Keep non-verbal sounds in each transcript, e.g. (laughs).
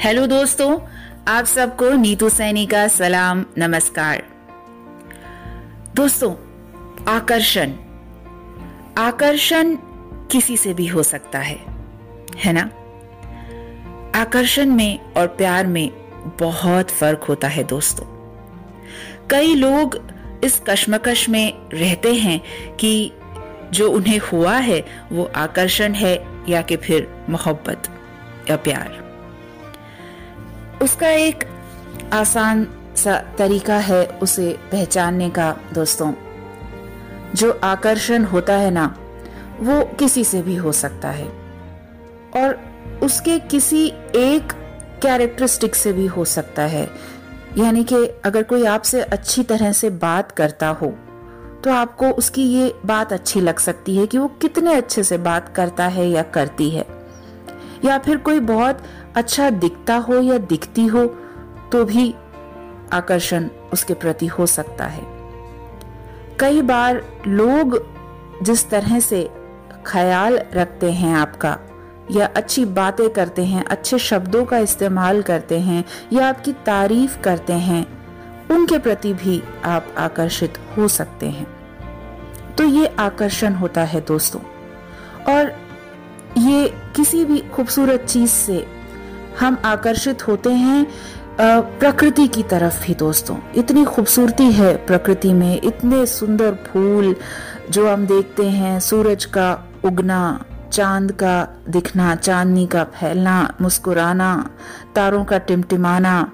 Hello दोस्तों, आप सबको नीतू सैनी का सलाम, नमस्कार। दोस्तों, आकर्षण। आकर्षण किसी से भी हो सकता है है ना? आकर्षण में और प्यार में बहुत फ़र्क होता है दोस्तों। कई लोग इस कश्मकश में रहते हैं कि जो उन्हें हुआ है, वो आकर्षण है या कि फिर मोहब्बत या प्यार। उसका एक आसान सा तरीका है उसे पहचानने का, दोस्तों। जो आकर्षण होता है ना, वो किसी से भी हो सकता है। और उसके किसी एक कैरेक्टरिस्टिक से भी हो सकता है। यानी कि अगर कोई आपसे अच्छी तरह से बात करता हो तो आपको उसकी ये बात अच्छी लग सकती है कि वो कितने अच्छे से बात करता है या करती है। या फिर कोई बहुत अच्छा दिखता हो या दिखती हो तो भी आकर्षण उसके प्रति हो सकता है। कई बार लोग जिस तरह से ख्याल रखते हैं आपका, या अच्छी बातें करते हैं, अच्छे शब्दों का इस्तेमाल करते हैं, या आपकी तारीफ़ करते हैं, उनके प्रति भी आप आकर्षित हो सकते हैं। तो ये आकर्षण होता है दोस्तों। और ये किसी भी खूबसूरत चीज़ से हम आकर्षित होते हैं प्रकृति की तरफ़ ही दोस्तों। इतनी खूबसूरती है प्रकृति में, इतने सुंदर फूल जो हम देखते हैं, सूरज का उगना, चाँद का दिखना, चांदनी का फैलना, मुस्कुराना, तारों का टिमटिमाना।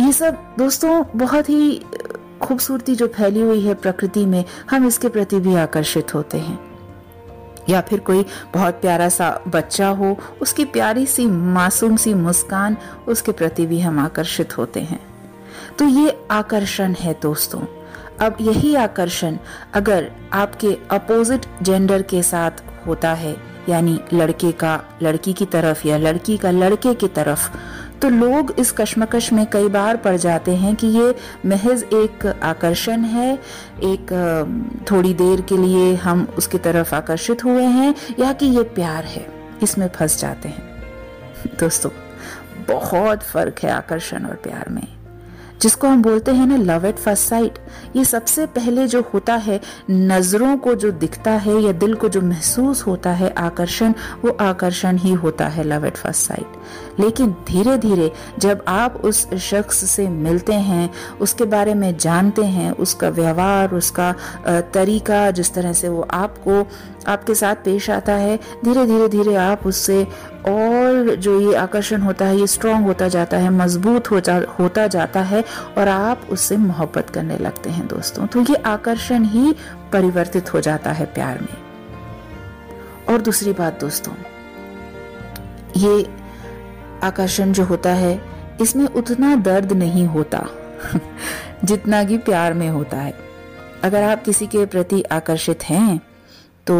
ये सब दोस्तों बहुत ही खूबसूरती जो फैली हुई है प्रकृति में, हम इसके प्रति भी आकर्षित होते हैं। या फिर कोई बहुत प्यारा सा बच्चा हो, उसकी प्यारी सी, मासूम सी मुस्कान, उसके प्रति भी हम आकर्षित होते हैं। तो ये आकर्षण है दोस्तों। अब यही आकर्षण अगर आपके अपोजिट जेंडर के साथ होता है, यानी लड़के का, लड़की की तरफ़ या लड़की का लड़के की तरफ़ तो लोग इस कश्मकश में कई बार पड़ जाते हैं कि ये महज एक आकर्षण है, एक थोड़ी देर के लिए हम उसकी तरफ़ आकर्षित हुए हैं, या कि ये प्यार है, इसमें फंस जाते हैं। (laughs) दोस्तों, बहुत फ़र्क है आकर्षण और प्यार में। जिसको हम बोलते हैं ना लव एट फ़र्स्ट साइट ये सबसे पहले जो होता है, नज़रों को जो दिखता है या दिल को जो महसूस होता है, आकर्षण, वो आकर्षण ही होता है लव एट फ़र्स्ट साइट लेकिन धीरे धीरे जब आप उस शख्स से मिलते हैं, उसके बारे में जानते हैं, उसका व्यवहार, उसका तरीका, जिस तरह से वो आपको आपके साथ पेश आता है। धीरे धीरे धीरे आप उससे और जो ये आकर्षण होता है ये स्ट्रांग होता जाता है मज़बूत हो जा, होता जाता है और आप उससे मोहब्बत करने लगते हैं दोस्तों। तो ये आकर्षण ही परिवर्तित हो जाता है प्यार में। और दूसरी बात दोस्तों ये आकर्षण जो होता है इसमें उतना दर्द नहीं होता (laughs) जितना कि प्यार में होता है। अगर आप किसी के प्रति आकर्षित हैं तो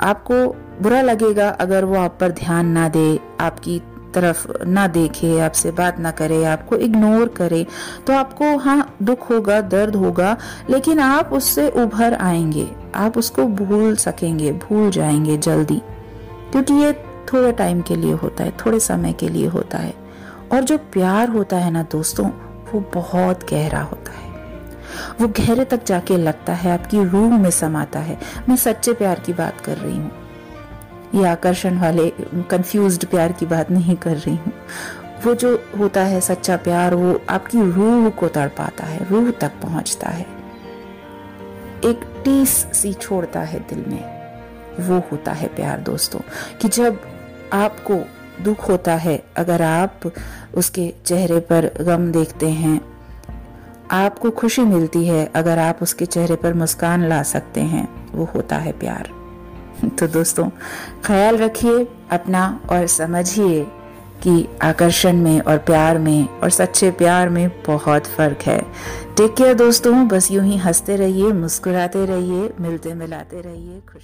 आपको बुरा लगेगा अगर वो आप पर ध्यान ना दे, आपकी तरफ़ ना देखे, आपसे बात ना करे, आपको इग्नोर करे तो आपको हाँ दुख होगा, दर्द होगा, लेकिन आप उससे उभर आएँगे। आप उसको भूल सकेंगे, भूल जाएँगे जल्दी, क्योंकि ये थोड़े टाइम के लिए होता है, थोड़े समय के लिए होता है। और जो प्यार होता है ना दोस्तों, वो बहुत गहरा होता है। वो गहरे तक जाके लगता है, आपकी रूह में समाता है। मैं सच्चे प्यार की बात कर रही हूँ। ये आकर्षण वाले कंफ्यूज्ड प्यार की बात नहीं कर रही हूँ। वो जो होता है सच्चा प्यार, वो आपकी रूह को तड़पाता है, रूह तक पहुँचता है। एक टीस सी छोड़ता है दिल में। वो होता है प्यार, दोस्तों, कि जब आपको दुख होता है, अगर आप उसके चेहरे पर गम देखते हैं आपको खुशी मिलती है अगर आप उसके चेहरे पर मुस्कान ला सकते हैं। वो होता है प्यार। तो दोस्तों, ख्याल रखिए, अपना और समझिए कि आकर्षण में और प्यार में और सच्चे प्यार में बहुत फ़र्क है। टेक केयर दोस्तों, बस यूँ ही हँसते रहिए, मुस्कुराते रहिए मिलते मिलाते रहिए, खुश